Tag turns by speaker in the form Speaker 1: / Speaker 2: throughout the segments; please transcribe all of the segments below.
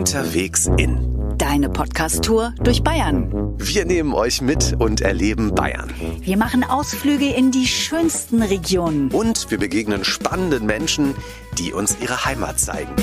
Speaker 1: Unterwegs in.
Speaker 2: Deine Podcast-Tour durch Bayern.
Speaker 1: Wir nehmen euch mit und erleben Bayern.
Speaker 2: Wir machen Ausflüge in die schönsten Regionen.
Speaker 1: Und wir begegnen spannenden Menschen, die uns ihre Heimat zeigen.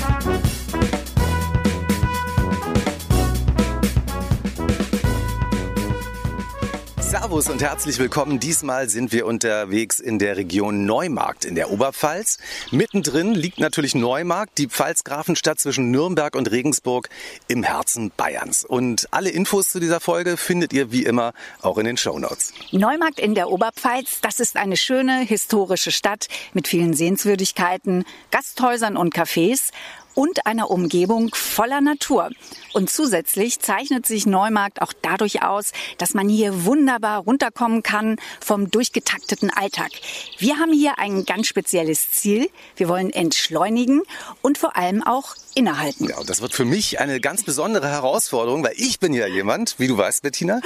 Speaker 1: Servus und herzlich willkommen. Diesmal sind wir unterwegs in der Region Neumarkt in der Oberpfalz. Mittendrin liegt natürlich Neumarkt, die Pfalzgrafenstadt zwischen Nürnberg und Regensburg im Herzen Bayerns. Und alle Infos zu dieser Folge findet ihr wie immer auch in den Shownotes.
Speaker 2: Neumarkt in der Oberpfalz, das ist eine schöne historische Stadt mit vielen Sehenswürdigkeiten, Gasthäusern und Cafés und einer Umgebung voller Natur. Und zusätzlich zeichnet sich Neumarkt auch dadurch aus, dass man hier wunderbar runterkommen kann vom durchgetakteten Alltag. Wir haben hier ein ganz spezielles Ziel. Wir wollen entschleunigen und vor allem auch innehalten.
Speaker 1: Ja, und das wird für mich eine ganz besondere Herausforderung, weil ich bin ja jemand, wie du weißt, Bettina,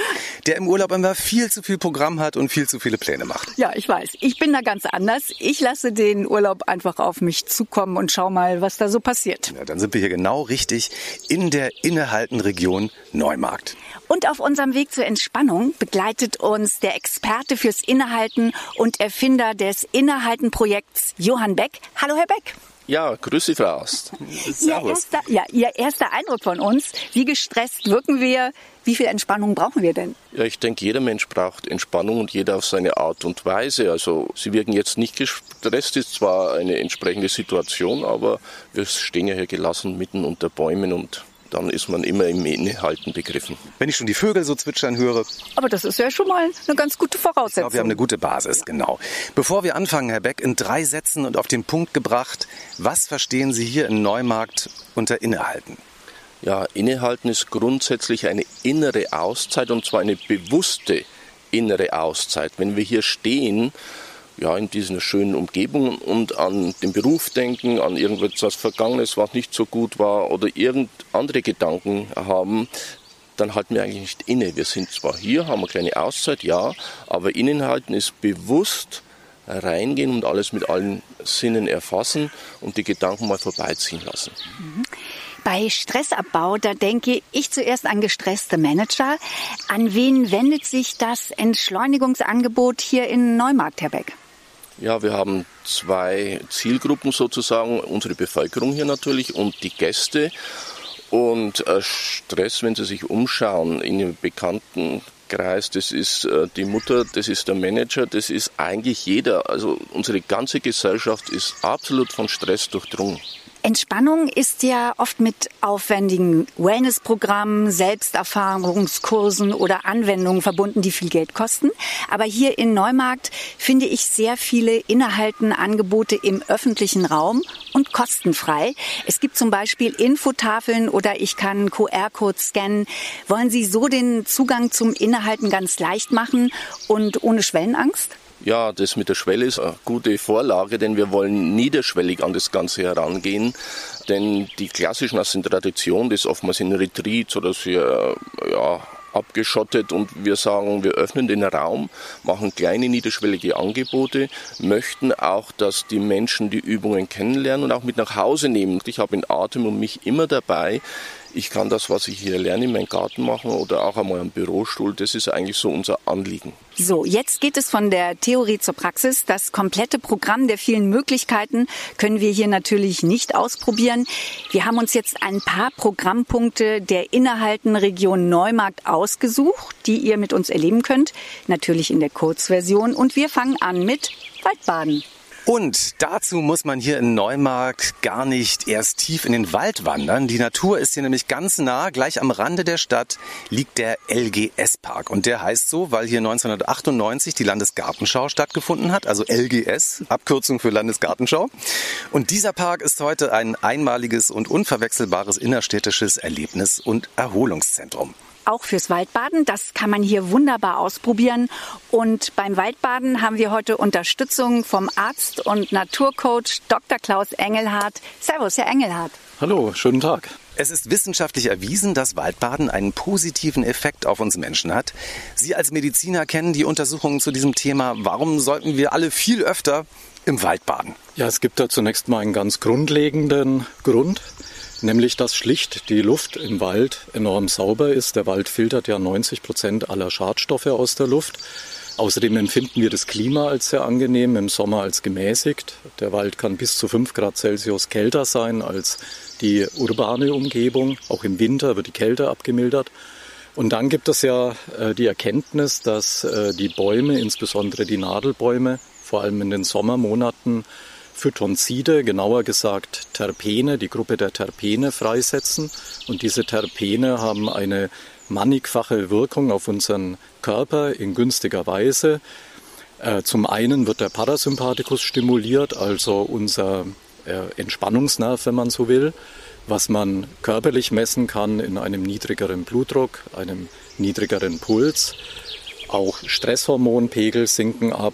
Speaker 1: der im Urlaub immer viel zu viel Programm hat und viel zu viele Pläne macht.
Speaker 2: Ja, ich weiß. Ich bin da ganz anders. Ich lasse den Urlaub einfach auf mich zukommen und schau mal, was da so passiert.
Speaker 1: Ja, dann sind wir hier genau richtig in der innehalten Region Neumarkt.
Speaker 2: Und auf unserem Weg zur Entspannung begleitet uns der Experte fürs Innehalten und Erfinder des Innehalten-Projekts Johann Beck. Hallo, Herr Beck.
Speaker 3: Ja, grüße Frau Ast.
Speaker 2: Ihr erster, ja, Ihr erster Eindruck von uns. Wie gestresst wirken wir? Wie viel Entspannung brauchen wir denn?
Speaker 3: Ja, ich denke, jeder Mensch braucht Entspannung und jeder auf seine Art und Weise. Also Sie wirken jetzt nicht gestresst, ist zwar eine entsprechende Situation, aber wir stehen ja hier gelassen mitten unter Bäumen und dann ist man immer im Innehalten begriffen.
Speaker 1: Wenn ich schon die Vögel so zwitschern höre.
Speaker 2: Aber das ist ja schon mal eine ganz gute Voraussetzung.
Speaker 1: Ich glaube, wir haben eine gute Basis, genau. Bevor wir anfangen, Herr Beck, in drei Sätzen und auf den Punkt gebracht, was verstehen Sie hier in Neumarkt unter Innehalten?
Speaker 3: Ja, Innehalten ist grundsätzlich eine innere Auszeit und zwar eine bewusste innere Auszeit. Wenn wir hier stehen, ja, in dieser schönen Umgebung und an den Beruf denken, an irgendetwas Vergangenes, was nicht so gut war oder irgend andere Gedanken haben, dann halten wir eigentlich nicht inne. Wir sind zwar hier, haben eine kleine Auszeit, ja, aber Innenhalten ist bewusst reingehen und alles mit allen Sinnen erfassen und die Gedanken mal vorbeiziehen lassen.
Speaker 2: Mhm. Bei Stressabbau, da denke ich zuerst an gestresste Manager. An wen wendet sich das Entschleunigungsangebot hier in Neumarkt, Herr Beck?
Speaker 3: Ja, wir haben zwei Zielgruppen sozusagen, unsere Bevölkerung hier natürlich und die Gäste. Und äh, Stress, wenn Sie sich umschauen, in Ihrem Bekanntenkreis, das ist äh, die Mutter, das ist der Manager, das ist eigentlich jeder. Also unsere ganze Gesellschaft ist absolut von Stress durchdrungen.
Speaker 2: Entspannung ist ja oft mit aufwendigen Wellnessprogrammen, Selbsterfahrungskursen oder Anwendungen verbunden, die viel Geld kosten. Aber hier in Neumarkt finde ich sehr viele innehalten Angebote im öffentlichen Raum und kostenfrei. Es gibt zum Beispiel Infotafeln oder ich kann QR-Codes scannen. Wollen Sie so den Zugang zum Innehalten ganz leicht machen und ohne Schwellenangst?
Speaker 3: Ja, das mit der Schwelle ist eine gute Vorlage, denn wir wollen niederschwellig an das Ganze herangehen. Denn die klassischen aus der Tradition, das oftmals in Retreats oder so, ja, abgeschottet und wir sagen, wir öffnen den Raum, machen kleine niederschwellige Angebote, möchten auch, dass die Menschen die Übungen kennenlernen und auch mit nach Hause nehmen. Ich habe in Atem und mich immer dabei, ich kann das, was ich hier lerne, in meinem Garten machen oder auch einmal am Bürostuhl. Das ist eigentlich so unser Anliegen.
Speaker 2: So, jetzt geht es von der Theorie zur Praxis. Das komplette Programm der vielen Möglichkeiten können wir hier natürlich nicht ausprobieren. Wir haben uns jetzt ein paar Programmpunkte der innerhalten Region Neumarkt ausgesucht, die ihr mit uns erleben könnt. Natürlich in der Kurzversion. Und wir fangen an mit Waldbaden.
Speaker 1: Und dazu muss man hier in Neumarkt gar nicht erst tief in den Wald wandern. Die Natur ist hier nämlich ganz nah. Gleich am Rande der Stadt liegt der LGS-Park. Und der heißt so, weil hier 1998 die Landesgartenschau stattgefunden hat. Also LGS, Abkürzung für Landesgartenschau. Und dieser Park ist heute ein einmaliges und unverwechselbares innerstädtisches Erlebnis- und Erholungszentrum
Speaker 2: auch fürs Waldbaden. Das kann man hier wunderbar ausprobieren. Und beim Waldbaden haben wir heute Unterstützung vom Arzt und Naturcoach Dr. Klaus Engelhardt. Servus, Herr Engelhardt.
Speaker 4: Hallo, schönen Tag.
Speaker 1: Es ist wissenschaftlich erwiesen, dass Waldbaden einen positiven Effekt auf uns Menschen hat. Sie als Mediziner kennen die Untersuchungen zu diesem Thema. Warum sollten wir alle viel öfter im Wald baden?
Speaker 4: Ja, es gibt da zunächst mal einen ganz grundlegenden Grund. Nämlich, dass schlicht die Luft im Wald enorm sauber ist. Der Wald filtert ja 90 Prozent aller Schadstoffe aus der Luft. Außerdem empfinden wir das Klima als sehr angenehm, im Sommer als gemäßigt. Der Wald kann bis zu 5 Grad Celsius kälter sein als die urbane Umgebung. Auch im Winter wird die Kälte abgemildert. Und dann gibt es ja äh, die Erkenntnis, dass äh, die Bäume, insbesondere die Nadelbäume, vor allem in den Sommermonaten Phytonzide, genauer gesagt Terpene, die Gruppe der Terpene freisetzen. Und diese Terpene haben eine mannigfache Wirkung auf unseren Körper in günstiger Weise. Äh, zum einen wird der Parasympathikus stimuliert, also unser Entspannungsnerv, wenn man so will was man körperlich messen kann in einem niedrigeren Blutdruck, einem niedrigeren Puls. Auch Stresshormonpegel sinken ab.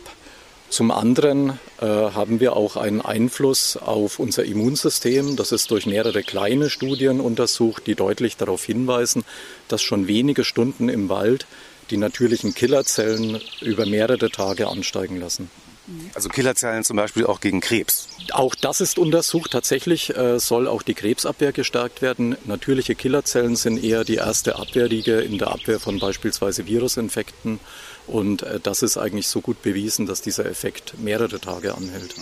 Speaker 4: Zum anderen äh, haben wir auch einen Einfluss auf unser Immunsystem. Das ist durch mehrere kleine Studien untersucht, die deutlich darauf hinweisen, dass schon wenige Stunden im Wald die natürlichen Killerzellen über mehrere Tage ansteigen lassen.
Speaker 1: Also Killerzellen zum Beispiel auch gegen Krebs.
Speaker 4: Auch das ist untersucht. Tatsächlich äh, soll auch die Krebsabwehr gestärkt werden. Natürliche Killerzellen sind eher die erste Abwehrliege in der Abwehr von beispielsweise Virusinfekten und äh, das ist eigentlich so gut bewiesen, dass dieser Effekt mehrere Tage anhält.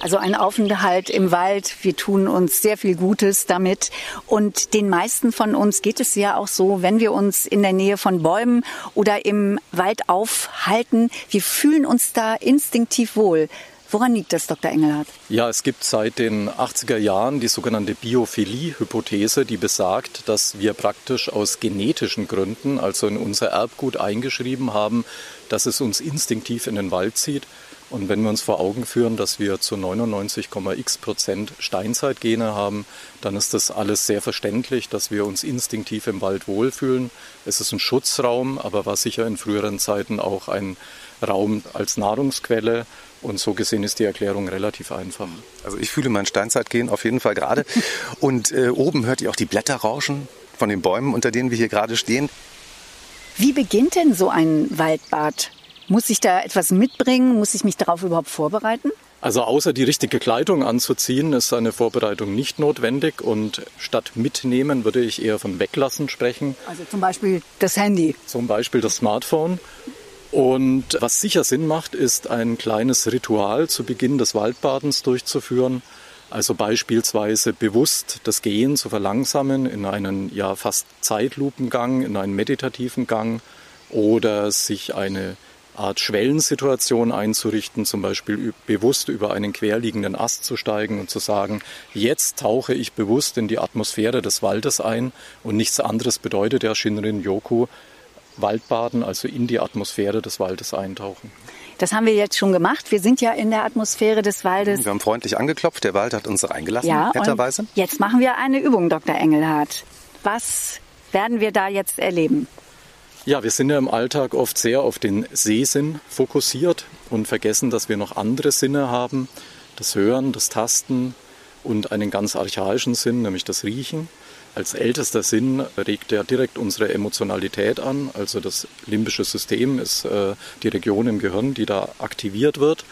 Speaker 2: Also ein Aufenthalt im Wald, wir tun uns sehr viel Gutes damit. Und den meisten von uns geht es ja auch so, wenn wir uns in der Nähe von Bäumen oder im Wald aufhalten, wir fühlen uns da instinktiv wohl. Woran liegt das, Dr. Engelhardt?
Speaker 4: Ja, es gibt seit den 80er Jahren die sogenannte Biophilie-Hypothese, die besagt, dass wir praktisch aus genetischen Gründen, also in unser Erbgut eingeschrieben haben, dass es uns instinktiv in den Wald zieht. Und wenn wir uns vor Augen führen, dass wir zu 99,x Prozent Steinzeitgene haben, dann ist das alles sehr verständlich, dass wir uns instinktiv im Wald wohlfühlen. Es ist ein Schutzraum, aber war sicher in früheren Zeiten auch ein Raum als Nahrungsquelle. Und so gesehen ist die Erklärung relativ einfach.
Speaker 1: Also ich fühle mein Steinzeitgehen auf jeden Fall gerade. Und äh, oben hört ihr auch die Blätter rauschen von den Bäumen, unter denen wir hier gerade stehen.
Speaker 2: Wie beginnt denn so ein Waldbad? Muss ich da etwas mitbringen? Muss ich mich darauf überhaupt vorbereiten?
Speaker 4: Also außer die richtige Kleidung anzuziehen, ist eine Vorbereitung nicht notwendig und statt mitnehmen würde ich eher von weglassen sprechen.
Speaker 2: Also zum Beispiel das Handy.
Speaker 4: Zum Beispiel das Smartphone. Und was sicher Sinn macht, ist ein kleines Ritual zu Beginn des Waldbadens durchzuführen. Also beispielsweise bewusst das Gehen zu verlangsamen in einen ja fast Zeitlupengang, in einen meditativen Gang oder sich eine Art Schwellensituation einzurichten, zum Beispiel bewusst über einen querliegenden Ast zu steigen und zu sagen, jetzt tauche ich bewusst in die Atmosphäre des Waldes ein und nichts anderes bedeutet ja Shinrin Yoku, Waldbaden, also in die Atmosphäre des Waldes eintauchen.
Speaker 2: Das haben wir jetzt schon gemacht. Wir sind ja in der Atmosphäre des Waldes.
Speaker 1: Wir haben freundlich angeklopft. Der Wald hat uns reingelassen, ja, netterweise.
Speaker 2: Jetzt machen wir eine Übung, Dr. Engelhardt. Was werden wir da jetzt erleben?
Speaker 4: Ja, wir sind ja im Alltag oft sehr auf den Sehsinn fokussiert und vergessen, dass wir noch andere Sinne haben. Das Hören, das Tasten und einen ganz archaischen Sinn, nämlich das Riechen. Als ältester Sinn regt er direkt unsere Emotionalität an. Also das limbische System ist äh, die Region im Gehirn, die da aktiviert wird.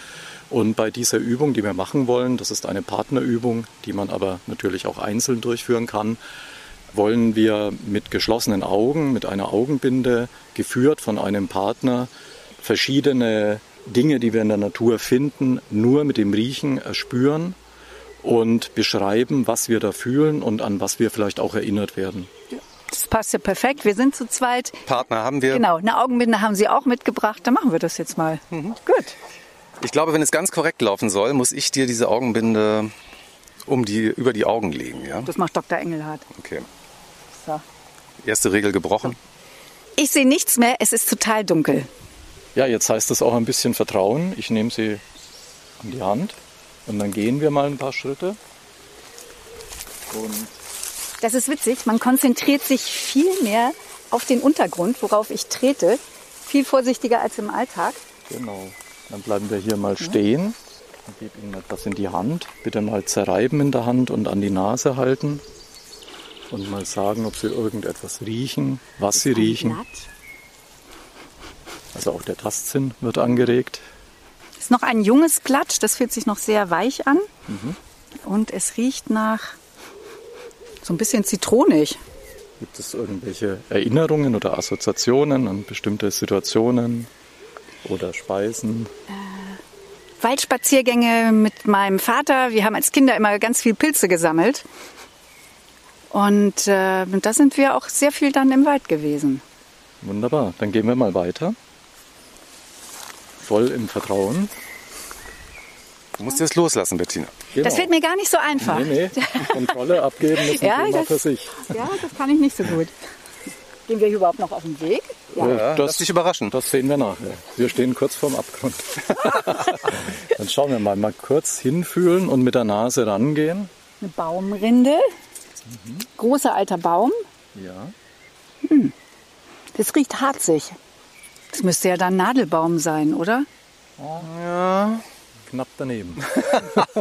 Speaker 4: Und bei dieser Übung, die wir machen wollen, das ist eine Partnerübung, die man aber natürlich auch einzeln durchführen kann, wollen wir mit geschlossenen Augen, mit einer Augenbinde, geführt von einem Partner, verschiedene Dinge, die wir in der Natur finden, nur mit dem Riechen erspüren und beschreiben, was wir da fühlen und an was wir vielleicht auch erinnert werden.
Speaker 2: Das passt ja perfekt. Wir sind zu zweit.
Speaker 1: Partner haben wir.
Speaker 2: Genau, eine Augenbinde haben Sie auch mitgebracht. Dann machen wir das jetzt mal. Mhm. Gut.
Speaker 1: Ich glaube, wenn es ganz korrekt laufen soll, muss ich dir diese Augenbinde um die, über die Augen legen. Ja?
Speaker 2: Das macht Dr. Engelhardt.
Speaker 1: Okay. So. Erste Regel gebrochen.
Speaker 2: Ich sehe nichts mehr. Es ist total dunkel.
Speaker 4: Ja, jetzt heißt es auch ein bisschen Vertrauen. Ich nehme sie an die Hand. Und dann gehen wir mal ein paar Schritte.
Speaker 2: Und das ist witzig, man konzentriert sich viel mehr auf den Untergrund, worauf ich trete. Viel vorsichtiger als im Alltag.
Speaker 4: Genau. Dann bleiben wir hier mal stehen. Ich gebe Ihnen etwas in die Hand. Bitte mal zerreiben in der Hand und an die Nase halten. Und mal sagen, ob Sie irgendetwas riechen, was Sie riechen. Also auch der Tastsinn wird angeregt
Speaker 2: ist noch ein junges Blatt, das fühlt sich noch sehr weich an. Mhm. Und es riecht nach So ein bisschen zitronig.
Speaker 4: Gibt es irgendwelche Erinnerungen oder Assoziationen an bestimmte Situationen oder Speisen?
Speaker 2: Äh, Waldspaziergänge mit meinem Vater. Wir haben als Kinder immer ganz viel Pilze gesammelt. Und äh, da sind wir auch sehr viel dann im Wald gewesen.
Speaker 4: Wunderbar, dann gehen wir mal weiter. Voll im Vertrauen.
Speaker 1: Du musst jetzt loslassen, Bettina.
Speaker 2: Genau. Das fällt mir gar nicht so einfach.
Speaker 4: Nee, nee. Kontrolle abgeben ist ein ja, Thema das, für sich.
Speaker 2: Ja, das kann ich nicht so gut. Gehen wir hier überhaupt noch auf den Weg?
Speaker 1: Ja, ja das, lass dich überraschen.
Speaker 4: Das sehen wir nachher. Wir stehen kurz vorm Abgrund. Dann schauen wir mal, mal kurz hinfühlen und mit der Nase rangehen.
Speaker 2: Eine Baumrinde. Mhm. Großer alter Baum.
Speaker 4: Ja.
Speaker 2: Hm. Das riecht harzig. Das müsste ja dann Nadelbaum sein, oder?
Speaker 4: Ja knapp daneben.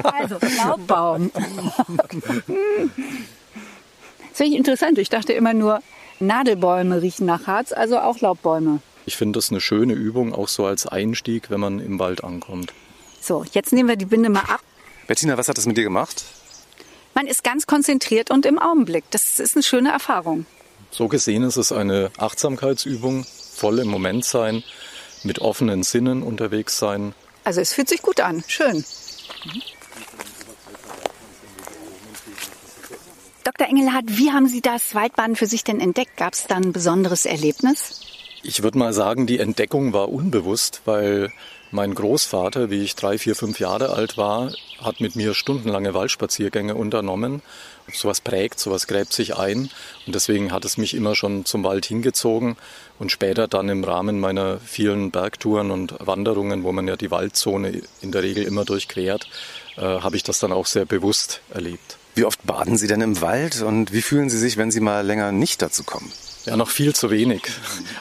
Speaker 2: Also Laubbaum. Das finde ich interessant. Ich dachte immer nur, Nadelbäume riechen nach Harz, also auch Laubbäume.
Speaker 4: Ich finde das eine schöne Übung, auch so als Einstieg, wenn man im Wald ankommt.
Speaker 2: So, jetzt nehmen wir die Binde mal ab.
Speaker 1: Bettina, was hat das mit dir gemacht?
Speaker 2: Man ist ganz konzentriert und im Augenblick. Das ist eine schöne Erfahrung.
Speaker 4: So gesehen ist es eine Achtsamkeitsübung, voll im Moment sein, mit offenen Sinnen unterwegs sein,
Speaker 2: also es fühlt sich gut an. Schön. Mhm. Dr. Engelhardt, wie haben Sie das Waldbaden für sich denn entdeckt? Gab es da ein besonderes Erlebnis?
Speaker 4: Ich würde mal sagen, die Entdeckung war unbewusst, weil mein Großvater, wie ich drei, vier, fünf Jahre alt war, hat mit mir stundenlange Waldspaziergänge unternommen. Sowas prägt, sowas gräbt sich ein. Und deswegen hat es mich immer schon zum Wald hingezogen. Und später dann im Rahmen meiner vielen Bergtouren und Wanderungen, wo man ja die Waldzone in der Regel immer durchquert, äh, habe ich das dann auch sehr bewusst erlebt.
Speaker 1: Wie oft baden Sie denn im Wald und wie fühlen Sie sich, wenn Sie mal länger nicht dazu kommen?
Speaker 4: Ja, noch viel zu wenig.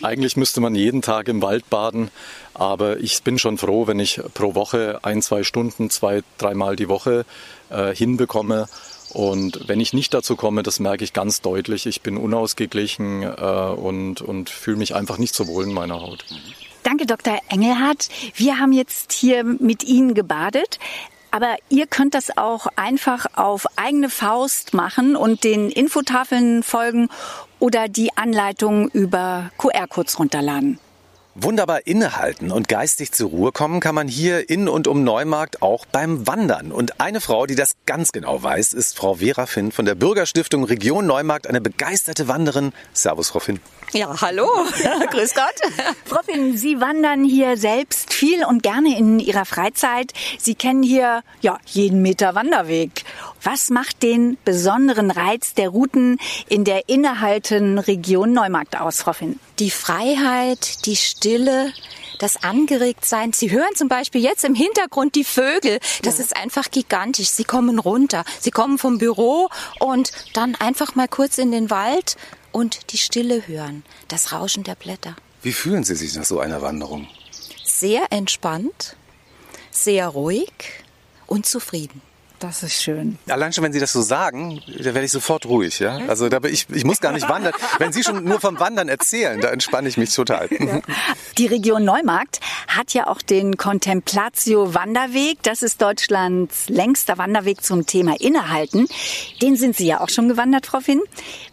Speaker 4: Eigentlich müsste man jeden Tag im Wald baden, aber ich bin schon froh, wenn ich pro Woche ein, zwei Stunden, zwei, dreimal die Woche äh, hinbekomme. Und wenn ich nicht dazu komme, das merke ich ganz deutlich. Ich bin unausgeglichen äh, und, und fühle mich einfach nicht so wohl in meiner Haut.
Speaker 2: Danke, Dr. Engelhardt. Wir haben jetzt hier mit Ihnen gebadet. Aber ihr könnt das auch einfach auf eigene Faust machen und den Infotafeln folgen oder die Anleitung über QR-Codes runterladen.
Speaker 1: Wunderbar innehalten und geistig zur Ruhe kommen kann man hier in und um Neumarkt auch beim Wandern. Und eine Frau, die das ganz genau weiß, ist Frau Vera Finn von der Bürgerstiftung Region Neumarkt, eine begeisterte Wanderin. Servus, Frau Finn.
Speaker 5: Ja, hallo. Grüß Gott.
Speaker 2: Frau Finn, Sie wandern hier selbst viel und gerne in Ihrer Freizeit. Sie kennen hier ja jeden Meter Wanderweg. Was macht den besonderen Reiz der Routen in der innehalten Region Neumarkt aus, Frau Finn?
Speaker 5: Die Freiheit, die Stille, das Angeregtsein. Sie hören zum Beispiel jetzt im Hintergrund die Vögel. Das ja. ist einfach gigantisch. Sie kommen runter. Sie kommen vom Büro und dann einfach mal kurz in den Wald und die Stille hören. Das Rauschen der Blätter.
Speaker 1: Wie fühlen Sie sich nach so einer Wanderung?
Speaker 5: Sehr entspannt, sehr ruhig und zufrieden.
Speaker 2: Das ist schön.
Speaker 1: Allein schon, wenn Sie das so sagen, da werde ich sofort ruhig. Ja? Also da ich, ich muss gar nicht wandern. Wenn Sie schon nur vom Wandern erzählen, da entspanne ich mich total. Ja.
Speaker 2: Die Region Neumarkt hat ja auch den Contemplatio Wanderweg. Das ist Deutschlands längster Wanderweg zum Thema Innehalten. Den sind Sie ja auch schon gewandert, Frau Finn.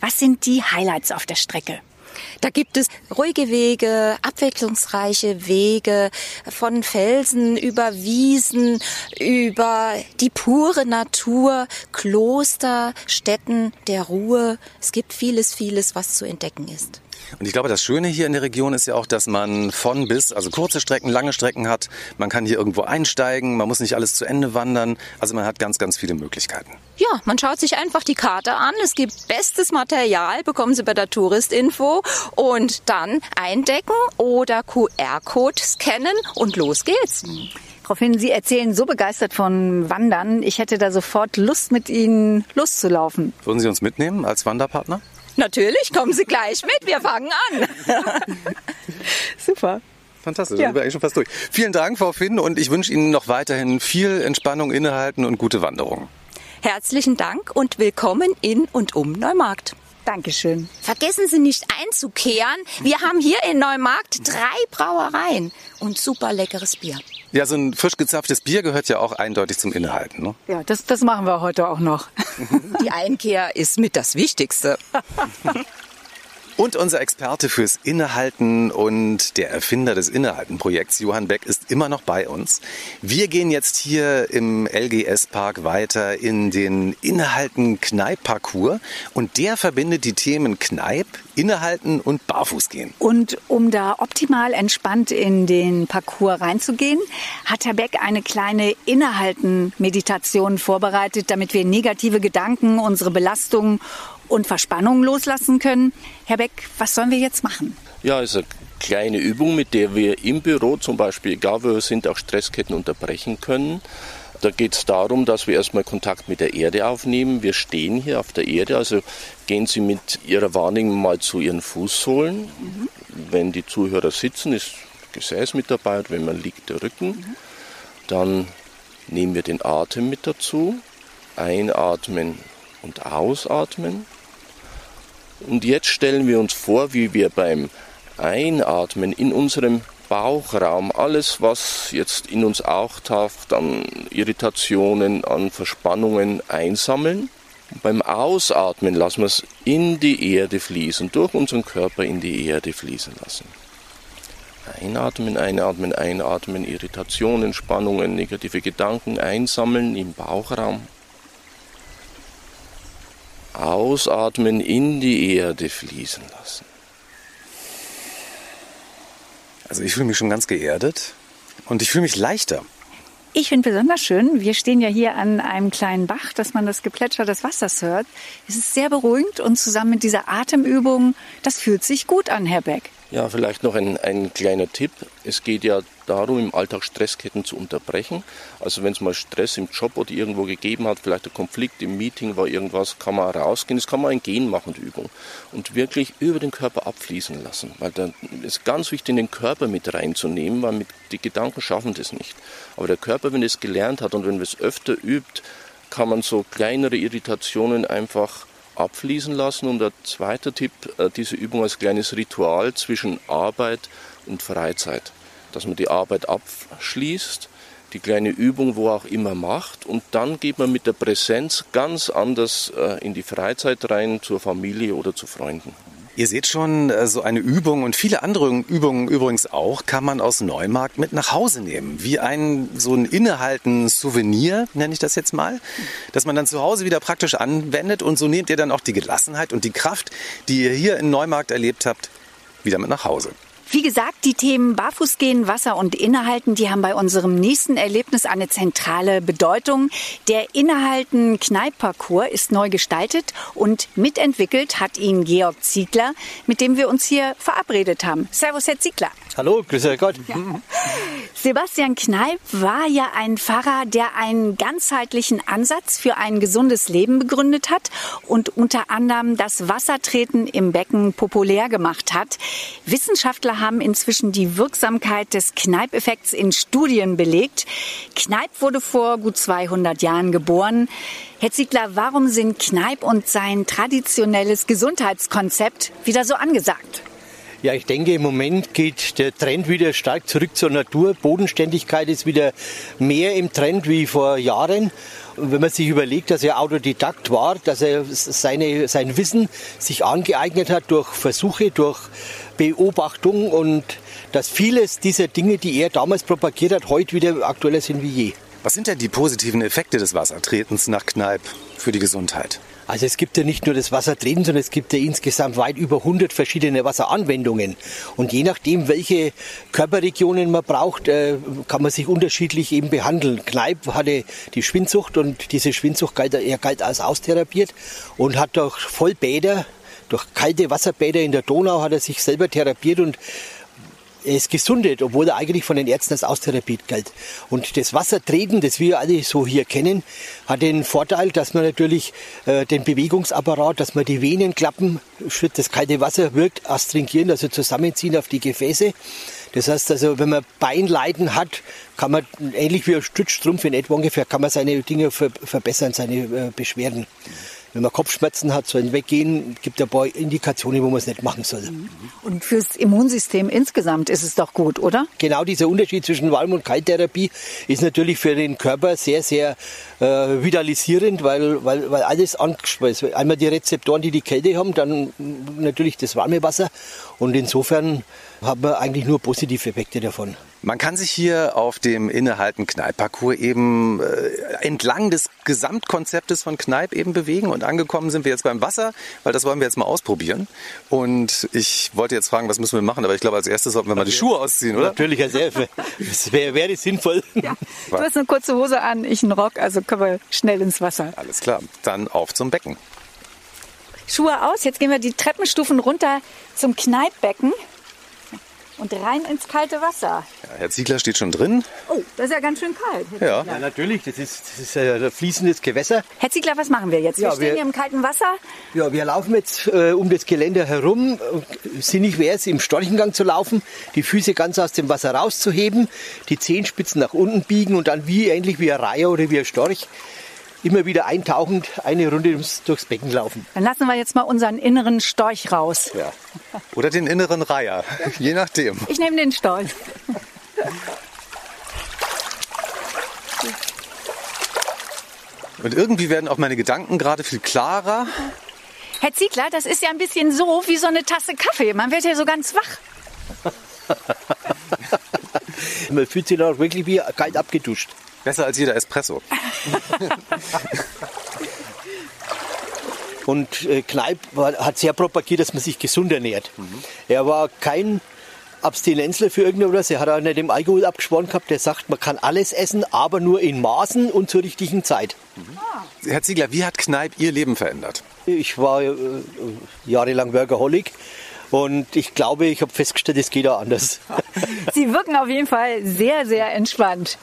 Speaker 2: Was sind die Highlights auf der Strecke?
Speaker 5: Da gibt es ruhige Wege, abwechslungsreiche Wege von Felsen über Wiesen, über die pure Natur, Kloster, Stätten der Ruhe. Es gibt vieles, vieles, was zu entdecken ist.
Speaker 1: Und ich glaube, das Schöne hier in der Region ist ja auch, dass man von bis, also kurze Strecken, lange Strecken hat. Man kann hier irgendwo einsteigen, man muss nicht alles zu Ende wandern. Also man hat ganz, ganz viele Möglichkeiten.
Speaker 5: Ja, man schaut sich einfach die Karte an. Es gibt bestes Material, bekommen Sie bei der Touristinfo. Und dann eindecken oder QR-Code scannen und los geht's.
Speaker 2: Frau Finn, Sie erzählen so begeistert von Wandern. Ich hätte da sofort Lust, mit Ihnen loszulaufen.
Speaker 1: Würden Sie uns mitnehmen als Wanderpartner?
Speaker 5: Natürlich, kommen Sie gleich mit, wir fangen an.
Speaker 2: Super.
Speaker 1: Fantastisch, ja. sind wir eigentlich schon fast durch. Vielen Dank, Frau Finn, und ich wünsche Ihnen noch weiterhin viel Entspannung, Innehalten und gute Wanderung.
Speaker 5: Herzlichen Dank und willkommen in und um Neumarkt.
Speaker 2: Dankeschön.
Speaker 5: Vergessen Sie nicht einzukehren. Wir haben hier in Neumarkt drei Brauereien und super leckeres Bier.
Speaker 1: Ja, so ein frisch gezapftes Bier gehört ja auch eindeutig zum Innehalten. Ne?
Speaker 2: Ja, das, das machen wir heute auch noch.
Speaker 5: Die Einkehr ist mit das Wichtigste.
Speaker 1: Und unser Experte fürs Innehalten und der Erfinder des Innehalten-Projekts, Johann Beck, ist immer noch bei uns. Wir gehen jetzt hier im LGS-Park weiter in den Innehalten-Kneipp-Parcours und der verbindet die Themen Kneipp, Innehalten und Barfußgehen.
Speaker 2: Und um da optimal entspannt in den Parcours reinzugehen, hat Herr Beck eine kleine Innehalten-Meditation vorbereitet, damit wir negative Gedanken, unsere Belastungen und Verspannungen loslassen können. Herr Beck, was sollen wir jetzt machen?
Speaker 3: Ja, ist eine kleine Übung, mit der wir im Büro zum Beispiel, egal wo wir sind, auch Stressketten unterbrechen können. Da geht es darum, dass wir erstmal Kontakt mit der Erde aufnehmen. Wir stehen hier auf der Erde, also gehen Sie mit Ihrer Wahrnehmung mal zu Ihren Fußsohlen. Mhm. Wenn die Zuhörer sitzen, ist Gesäß mit dabei und wenn man liegt, der Rücken. Mhm. Dann nehmen wir den Atem mit dazu. Einatmen und ausatmen. Und jetzt stellen wir uns vor, wie wir beim Einatmen in unserem Bauchraum alles, was jetzt in uns auftaucht, an Irritationen, an Verspannungen einsammeln. Und beim Ausatmen lassen wir es in die Erde fließen, durch unseren Körper in die Erde fließen lassen. Einatmen, einatmen, einatmen, Irritationen, Spannungen, negative Gedanken einsammeln im Bauchraum. Ausatmen in die Erde fließen lassen.
Speaker 1: Also ich fühle mich schon ganz geerdet und ich fühle mich leichter.
Speaker 2: Ich finde besonders schön, wir stehen ja hier an einem kleinen Bach, dass man das Geplätscher des Wassers hört. Es ist sehr beruhigend und zusammen mit dieser Atemübung, das fühlt sich gut an, Herr Beck.
Speaker 3: Ja, vielleicht noch ein, ein kleiner Tipp. Es geht ja darum, im Alltag Stressketten zu unterbrechen. Also wenn es mal Stress im Job oder irgendwo gegeben hat, vielleicht ein Konflikt im Meeting war irgendwas, kann man rausgehen. Das kann man machen, die Übung. Und wirklich über den Körper abfließen lassen. Weil dann ist ganz wichtig, den Körper mit reinzunehmen, weil mit, die Gedanken schaffen das nicht. Aber der Körper, wenn es gelernt hat und wenn wir es öfter übt, kann man so kleinere Irritationen einfach abfließen lassen. Und der zweite Tipp, äh, diese Übung als kleines Ritual zwischen Arbeit und Freizeit. Dass man die Arbeit abschließt, die kleine Übung wo auch immer macht und dann geht man mit der Präsenz ganz anders äh, in die Freizeit rein, zur Familie oder zu Freunden.
Speaker 1: Ihr seht schon, äh, so eine Übung und viele andere Übungen übrigens auch kann man aus Neumarkt mit nach Hause nehmen. Wie ein so ein innehalten Souvenir, nenne ich das jetzt mal, dass man dann zu Hause wieder praktisch anwendet und so nehmt ihr dann auch die Gelassenheit und die Kraft, die ihr hier in Neumarkt erlebt habt, wieder mit nach Hause.
Speaker 2: Wie gesagt, die Themen Barfußgehen, Wasser und Innehalten, die haben bei unserem nächsten Erlebnis eine zentrale Bedeutung. Der Innehalten Kneippparcours ist neu gestaltet und mitentwickelt hat ihn Georg Ziegler, mit dem wir uns hier verabredet haben. Servus, Herr Ziegler.
Speaker 6: Hallo, grüß Gott. Ja.
Speaker 2: Sebastian Kneipp war ja ein Pfarrer, der einen ganzheitlichen Ansatz für ein gesundes Leben begründet hat und unter anderem das Wassertreten im Becken populär gemacht hat. Wissenschaftler haben inzwischen die Wirksamkeit des Kneipp-Effekts in Studien belegt. Kneipp wurde vor gut 200 Jahren geboren. Herr Ziegler, warum sind Kneipp und sein traditionelles Gesundheitskonzept wieder so angesagt?
Speaker 6: Ja, ich denke, im Moment geht der Trend wieder stark zurück zur Natur. Bodenständigkeit ist wieder mehr im Trend wie vor Jahren. Und wenn man sich überlegt, dass er Autodidakt war, dass er seine, sein Wissen sich angeeignet hat durch Versuche, durch Beobachtung und dass vieles dieser Dinge, die er damals propagiert hat, heute wieder aktueller sind wie je.
Speaker 1: Was sind denn die positiven Effekte des Wassertretens nach Kneipp für die Gesundheit?
Speaker 6: Also es gibt ja nicht nur das Wassertreten, sondern es gibt ja insgesamt weit über 100 verschiedene Wasseranwendungen. Und je nachdem, welche Körperregionen man braucht, äh, kann man sich unterschiedlich eben behandeln. Kneipp hatte die Schwindsucht und diese Schwindsucht galt, er galt als austherapiert und hat durch Vollbäder, durch kalte Wasserbäder in der Donau hat er sich selber therapiert und er ist gesundet, obwohl er eigentlich von den Ärzten als Austherapiet galt. Und das Wassertreten, das wir alle so hier kennen, hat den Vorteil, dass man natürlich äh, den Bewegungsapparat, dass man die Venenklappen. Das kalte Wasser wirkt astringierend, also zusammenziehen auf die Gefäße. Das heißt also, wenn man Beinleiden hat, kann man, ähnlich wie ein Stützstrumpf in etwa ungefähr, kann man seine Dinge ver verbessern, seine äh, Beschwerden. Wenn man Kopfschmerzen hat, soll weggehen. Es gibt ein paar Indikationen, wo man es nicht machen soll.
Speaker 2: Und fürs Immunsystem insgesamt ist es doch gut, oder?
Speaker 6: Genau dieser Unterschied zwischen Warm- und Kalttherapie ist natürlich für den Körper sehr, sehr äh, vitalisierend, weil, weil, weil alles angespeist wird. Einmal die Rezeptoren, die die Kälte haben, dann natürlich das warme Wasser. Und insofern haben wir eigentlich nur positive Effekte davon.
Speaker 1: Man kann sich hier auf dem Innehalten Kneipp-Parcours eben äh, entlang des Gesamtkonzeptes von Kneipp eben bewegen und angekommen sind wir jetzt beim Wasser, weil das wollen wir jetzt mal ausprobieren. Und ich wollte jetzt fragen, was müssen wir machen, aber ich glaube, als erstes sollten wir mal die Schuhe ausziehen, oder?
Speaker 6: Natürlich, Herr Selfe. Das wäre wär sinnvoll.
Speaker 2: Ja. Du hast eine kurze Hose an, ich einen Rock, also können wir schnell ins Wasser.
Speaker 1: Alles klar, dann auf zum Becken.
Speaker 2: Schuhe aus, jetzt gehen wir die Treppenstufen runter zum Kneippbecken und rein ins kalte Wasser.
Speaker 1: Ja, Herr Ziegler steht schon drin.
Speaker 2: Oh, das ist ja ganz schön kalt.
Speaker 1: Ja.
Speaker 6: Ja, natürlich, das ist, das ist äh, ein fließendes Gewässer.
Speaker 2: Herr Ziegler, was machen wir jetzt? Wir
Speaker 6: Ja,
Speaker 2: stehen
Speaker 6: wir-
Speaker 2: hier im kalten Wasser.
Speaker 6: Ja, wir laufen jetzt äh, um das Geländer herum. Sinnig wäre es, im Storchengang zu laufen, die Füße ganz aus dem Wasser rauszuheben, die Zehenspitzen nach unten biegen und dann wie ähnlich wie ein Reiher oder wie ein Storch immer wieder eintauchend eine Runde durchs Becken laufen.
Speaker 2: Dann lassen wir jetzt mal unseren inneren Storch raus.
Speaker 1: Ja. Oder den inneren Reiher, je nachdem.
Speaker 2: Ich nehme den Storch.
Speaker 1: Und irgendwie werden auch meine Gedanken gerade viel klarer.
Speaker 2: Herr Ziegler, das ist ja ein bisschen so wie so eine Tasse Kaffee. Man wird ja so ganz wach.
Speaker 6: Man fühlt sich dann auch wirklich wie kalt abgeduscht.
Speaker 1: Besser als jeder Espresso.
Speaker 6: Und äh, Kneipp war, hat sehr propagiert, dass man sich gesund ernährt. Er war kein Abstinenzler für irgendwas. Er hat auch nicht dem Alkohol abgeschworen gehabt. Der sagt, man kann alles essen, aber nur in Maßen und zur richtigen Zeit.
Speaker 1: Herr Ziegler, wie hat Kneipp Ihr Leben verändert?
Speaker 6: Ich war äh, jahrelang Workaholic und ich glaube, ich habe festgestellt, es geht auch anders.
Speaker 2: Sie wirken auf jeden Fall sehr, sehr entspannt.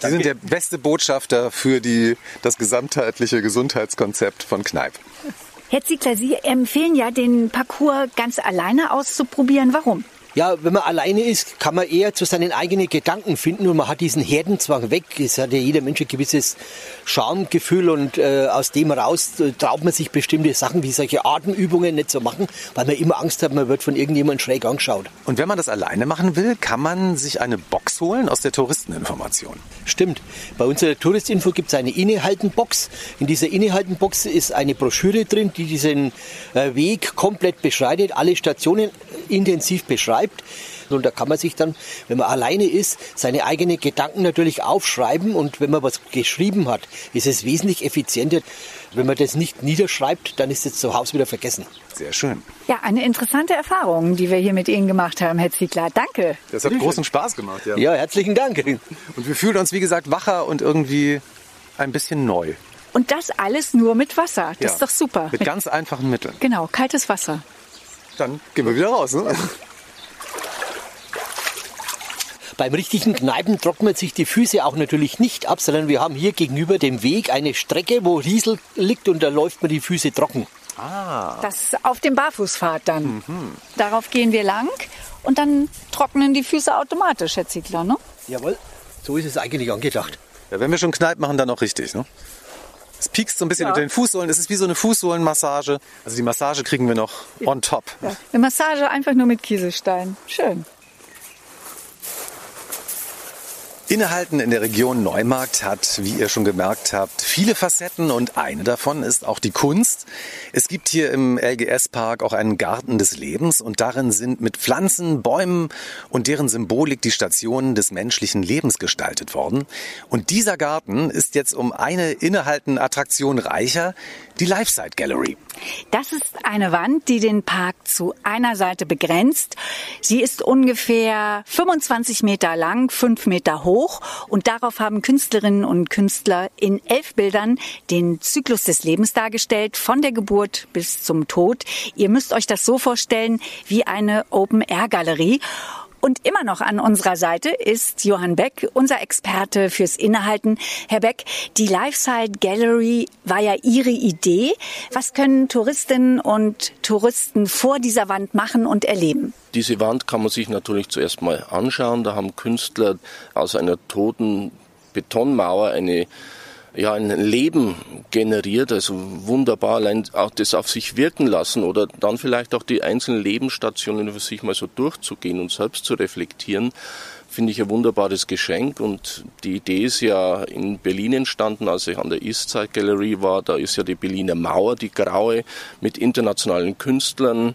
Speaker 1: Sie sind der beste Botschafter für die, das gesamtheitliche Gesundheitskonzept von Kneipp.
Speaker 2: Herr Ziegler, Sie empfehlen ja, den Parcours ganz alleine auszuprobieren. Warum?
Speaker 6: Ja, wenn man alleine ist, kann man eher zu seinen eigenen Gedanken finden und man hat diesen Herdenzwang weg. Es hat ja jeder Mensch ein gewisses Schamgefühl und äh, aus dem raus äh, traut man sich bestimmte Sachen wie solche Atemübungen nicht zu machen, weil man immer Angst hat, man wird von irgendjemandem schräg angeschaut.
Speaker 1: Und wenn man das alleine machen will, kann man sich eine Box holen aus der Touristeninformation.
Speaker 6: Stimmt. Bei unserer Touristinfo gibt es eine Innehalten-Box. In dieser Innehalten-Box ist eine Broschüre drin, die diesen äh, Weg komplett beschreitet, alle Stationen intensiv beschreibt. Und da kann man sich dann, wenn man alleine ist, seine eigenen Gedanken natürlich aufschreiben. Und wenn man was geschrieben hat, ist es wesentlich effizienter. Wenn man das nicht niederschreibt, dann ist es zu Hause wieder vergessen.
Speaker 1: Sehr schön.
Speaker 2: Ja, eine interessante Erfahrung, die wir hier mit Ihnen gemacht haben, Herr Ziegler. Danke.
Speaker 1: Das hat großen Spaß gemacht, ja.
Speaker 6: Ja, herzlichen Dank.
Speaker 1: Und wir fühlen uns, wie gesagt, wacher und irgendwie ein bisschen neu.
Speaker 2: Und das alles nur mit Wasser. Das
Speaker 1: Ja.
Speaker 2: ist doch super.
Speaker 1: Mit ganz einfachen Mitteln.
Speaker 2: genau, kaltes Wasser.
Speaker 1: Dann gehen wir wieder raus. Ne?
Speaker 6: Beim richtigen Kneipen trocknet sich die Füße auch natürlich nicht ab, sondern wir haben hier gegenüber dem Weg eine Strecke, wo Riesel liegt und da läuft man die Füße trocken.
Speaker 2: Das auf dem Barfußpfad dann. Darauf gehen wir lang und dann trocknen die Füße automatisch, Herr Ziegler, ne?
Speaker 6: Jawohl, so ist es eigentlich angedacht.
Speaker 1: Ja, wenn wir schon Kneipp machen, dann auch richtig. Ne? Es piekst so ein bisschen
Speaker 2: Ja.
Speaker 1: unter den Fußsohlen. Es ist wie so eine Fußsohlenmassage. Also die Massage kriegen wir noch on top.
Speaker 2: Ja. Eine Massage einfach nur mit Kieselstein. Schön.
Speaker 1: Innehalten in der Region Neumarkt hat, wie ihr schon gemerkt habt, viele Facetten und eine davon ist auch die Kunst. Es gibt hier im LGS-Park auch einen Garten des Lebens und darin sind mit Pflanzen, Bäumen und deren Symbolik die Stationen des menschlichen Lebens gestaltet worden. Und dieser Garten ist jetzt um eine Innehalten-Attraktion reicher, die Lifeside Gallery.
Speaker 2: Das ist eine Wand, die den Park zu einer Seite begrenzt. Sie ist ungefähr 25 Meter lang, 5 Meter hoch und darauf haben Künstlerinnen und Künstler in elf Bildern den Zyklus des Lebens dargestellt, von der Geburt bis zum Tod. Ihr müsst euch das so vorstellen wie eine Open-Air-Galerie. Und immer noch an unserer Seite ist Johann Beck, unser Experte fürs Innehalten. Herr Beck, die Lifeside Gallery war ja Ihre Idee. Was können Touristinnen und Touristen vor dieser Wand machen und erleben?
Speaker 3: Diese Wand kann man sich natürlich zuerst mal anschauen. Da haben Künstler aus einer toten Betonmauer eine ja ein Leben generiert, also wunderbar allein auch das auf sich wirken lassen oder dann vielleicht auch die einzelnen Lebensstationen für sich mal so durchzugehen und selbst zu reflektieren, finde ich ein wunderbares Geschenk. Und die Idee ist ja in Berlin entstanden, als ich an der Eastside Gallery war, da ist ja die Berliner Mauer, die graue, mit internationalen Künstlern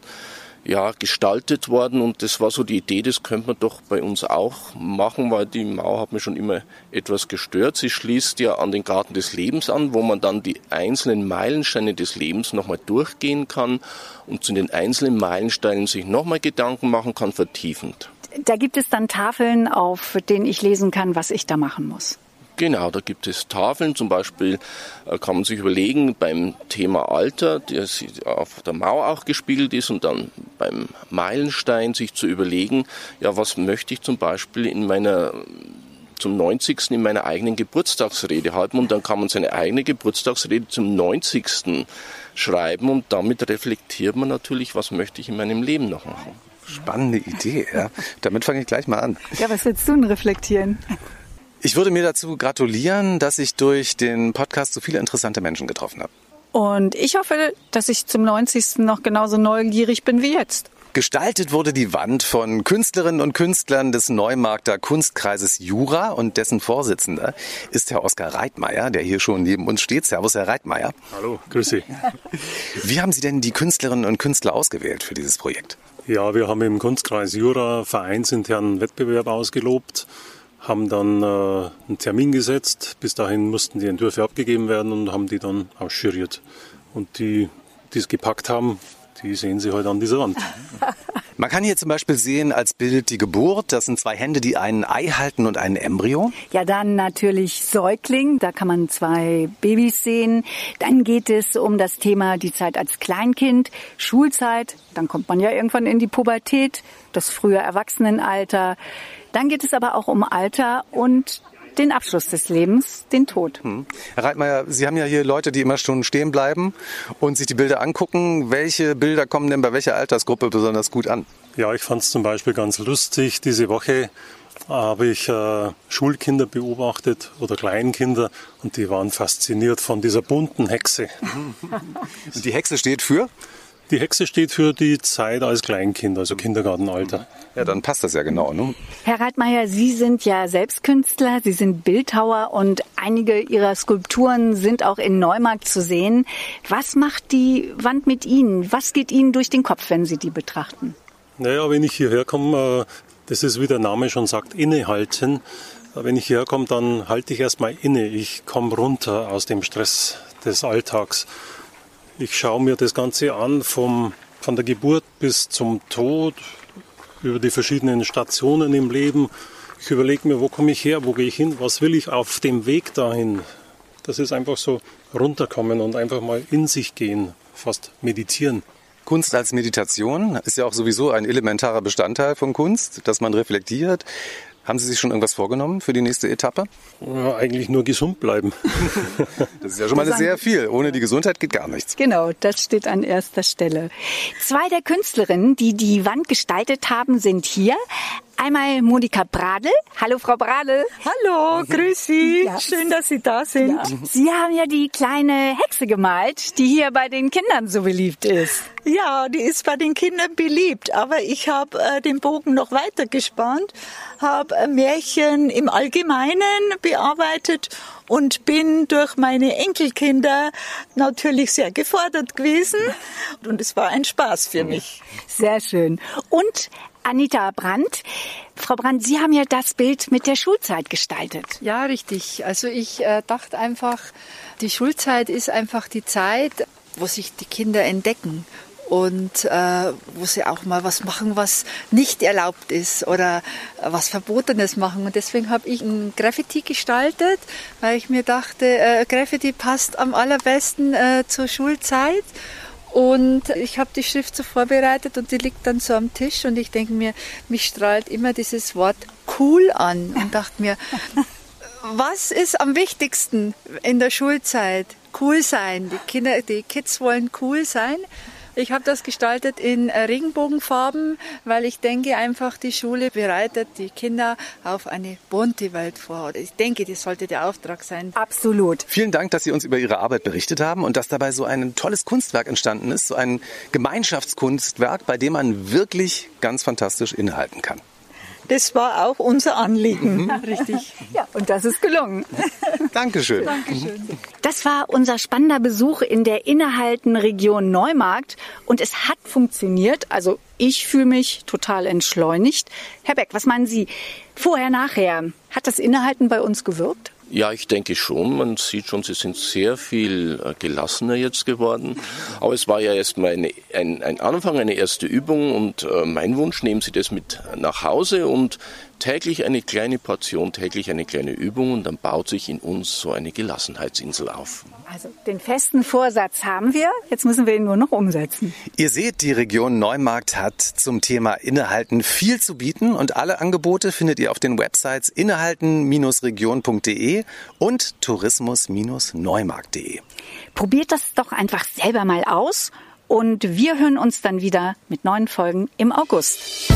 Speaker 3: ja, gestaltet worden und das war so die Idee, das könnte man doch bei uns auch machen, weil die Mauer hat mir schon immer etwas gestört. Sie schließt ja an den Garten des Lebens an, wo man dann die einzelnen Meilensteine des Lebens nochmal durchgehen kann und zu den einzelnen Meilensteinen sich nochmal Gedanken machen kann, vertiefend.
Speaker 2: Da gibt es dann Tafeln, auf denen ich lesen kann, was ich da machen muss.
Speaker 3: Genau, da gibt es Tafeln. Zum Beispiel äh, kann man sich überlegen beim Thema Alter, der auf der Mauer auch gespiegelt ist, und dann beim Meilenstein sich zu überlegen, ja, was möchte ich zum Beispiel in meiner zum 90. in meiner eigenen Geburtstagsrede halten und dann kann man seine eigene Geburtstagsrede zum 90. schreiben und damit reflektiert man natürlich, was möchte ich in meinem Leben noch machen.
Speaker 1: Spannende Idee, ja. Damit fange ich gleich mal an.
Speaker 2: Ja, was willst du denn reflektieren?
Speaker 1: Ich würde mir dazu gratulieren, dass ich durch den Podcast so viele interessante Menschen getroffen habe.
Speaker 2: Und ich hoffe, dass ich zum 90. noch genauso neugierig bin wie jetzt.
Speaker 1: Gestaltet wurde die Wand von Künstlerinnen und Künstlern des Neumarkter Kunstkreises Jura und dessen Vorsitzender ist Herr Oskar Reitmeier, der hier schon neben uns steht. Servus, Herr Reitmeier.
Speaker 7: Hallo, grüß Sie.
Speaker 1: Wie haben Sie denn die Künstlerinnen und Künstler ausgewählt für dieses Projekt?
Speaker 7: Ja, wir haben im Kunstkreis Jura vereinsinternen Wettbewerb ausgelobt haben dann äh, einen Termin gesetzt. Bis dahin mussten die Entwürfe abgegeben werden und haben die dann ausschuriert. Und die, die es gepackt haben, die sehen Sie heute an dieser Wand.
Speaker 1: Man kann hier zum Beispiel sehen als Bild die Geburt. Das sind zwei Hände, die ein Ei halten und ein Embryo.
Speaker 2: Ja, dann natürlich Säugling. Da kann man zwei Babys sehen. Dann geht es um das Thema die Zeit als Kleinkind, Schulzeit. Dann kommt man ja irgendwann in die Pubertät, das frühe Erwachsenenalter. Dann geht es aber auch um Alter und den Abschluss des Lebens, den Tod. Hm.
Speaker 1: Herr Reitmeier, Sie haben ja hier Leute, die immer schon stehen bleiben und sich die Bilder angucken. Welche Bilder kommen denn bei welcher Altersgruppe besonders gut an?
Speaker 7: Ja, ich fand es zum Beispiel ganz lustig. Diese Woche habe ich äh, Schulkinder beobachtet oder Kleinkinder und die waren fasziniert von dieser bunten Hexe.
Speaker 1: und die Hexe steht für?
Speaker 7: Die Hexe steht für die Zeit als Kleinkind, also Kindergartenalter.
Speaker 1: Ja, dann passt das ja genau. Ne?
Speaker 2: Herr Reitmeier, Sie sind ja selbst Künstler, Sie sind Bildhauer und einige Ihrer Skulpturen sind auch in Neumarkt zu sehen. Was macht die Wand mit Ihnen? Was geht Ihnen durch den Kopf, wenn Sie die betrachten?
Speaker 7: Naja, wenn ich hierher komme, äh, das ist wie der Name schon sagt, innehalten. Wenn ich hierher komme, dann halte ich erstmal inne. Ich komme runter aus dem Stress des Alltags. Ich schaue mir das Ganze an, vom, von der Geburt bis zum Tod, über die verschiedenen Stationen im Leben. Ich überlege mir, wo komme ich her, wo gehe ich hin, was will ich auf dem Weg dahin. Das ist einfach so runterkommen und einfach mal in sich gehen, fast meditieren.
Speaker 1: Kunst als Meditation ist ja auch sowieso ein elementarer Bestandteil von Kunst, dass man reflektiert, haben Sie sich schon irgendwas vorgenommen für die nächste Etappe?
Speaker 7: Ja, eigentlich nur gesund bleiben.
Speaker 1: das ist ja schon mal sehr viel. Ohne die Gesundheit geht gar nichts.
Speaker 2: Genau, das steht an erster Stelle. Zwei der Künstlerinnen, die die Wand gestaltet haben, sind hier. Einmal Monika Bradl. Hallo, Frau Bradl.
Speaker 8: Hallo, grüß Sie. Ja. Schön, dass Sie da sind. Ja.
Speaker 2: Sie haben ja die kleine Hexe gemalt, die hier bei den Kindern so beliebt ist.
Speaker 8: Ja, die ist bei den Kindern beliebt, aber ich habe äh, den Bogen noch weiter gespannt, habe Märchen im Allgemeinen bearbeitet und bin durch meine Enkelkinder natürlich sehr gefordert gewesen und es war ein Spaß für mich.
Speaker 2: Sehr schön. Und Anita Brandt. Frau Brandt, Sie haben ja das Bild mit der Schulzeit gestaltet.
Speaker 9: Ja, richtig. Also ich äh, dachte einfach, die Schulzeit ist einfach die Zeit, wo sich die Kinder entdecken und äh, wo sie auch mal was machen, was nicht erlaubt ist oder was Verbotenes machen. Und deswegen habe ich ein Graffiti gestaltet, weil ich mir dachte, äh, Graffiti passt am allerbesten äh, zur Schulzeit. Und ich habe die Schrift so vorbereitet und die liegt dann so am Tisch und ich denke mir, mich strahlt immer dieses Wort cool an und dachte mir, was ist am wichtigsten in der Schulzeit? Cool sein. Die Kinder, die Kids wollen cool sein. Ich habe das gestaltet in äh, Regenbogenfarben, weil ich denke einfach, die Schule bereitet die Kinder auf eine bunte Welt vor. Ich denke, das sollte der Auftrag sein.
Speaker 2: Absolut.
Speaker 1: Vielen Dank, dass Sie uns über Ihre Arbeit berichtet haben und dass dabei so ein tolles Kunstwerk entstanden ist, so ein Gemeinschaftskunstwerk, bei dem man wirklich ganz fantastisch innehalten kann.
Speaker 8: Das war auch unser Anliegen.
Speaker 2: Mhm. Richtig. Ja, und das ist gelungen.
Speaker 1: Dankeschön.
Speaker 9: Dankeschön.
Speaker 2: Das war unser spannender Besuch in der innehalten Region Neumarkt und es hat funktioniert. Also ich fühle mich total entschleunigt. Herr Beck, was meinen Sie? Vorher, nachher. Hat das Innehalten bei uns gewirkt?
Speaker 3: Ja, ich denke schon. Man sieht schon, sie sind sehr viel äh, gelassener jetzt geworden. Aber es war ja erstmal eine, ein, ein Anfang, eine erste Übung und äh, mein Wunsch, nehmen Sie das mit nach Hause und täglich eine kleine Portion, täglich eine kleine Übung und dann baut sich in uns so eine Gelassenheitsinsel auf.
Speaker 2: Also den festen Vorsatz haben wir, jetzt müssen wir ihn nur noch umsetzen.
Speaker 1: Ihr seht, die Region Neumarkt hat zum Thema Innehalten viel zu bieten und alle Angebote findet ihr auf den Websites innehalten-region.de und tourismus-neumarkt.de.
Speaker 2: Probiert das doch einfach selber mal aus und wir hören uns dann wieder mit neuen Folgen im August.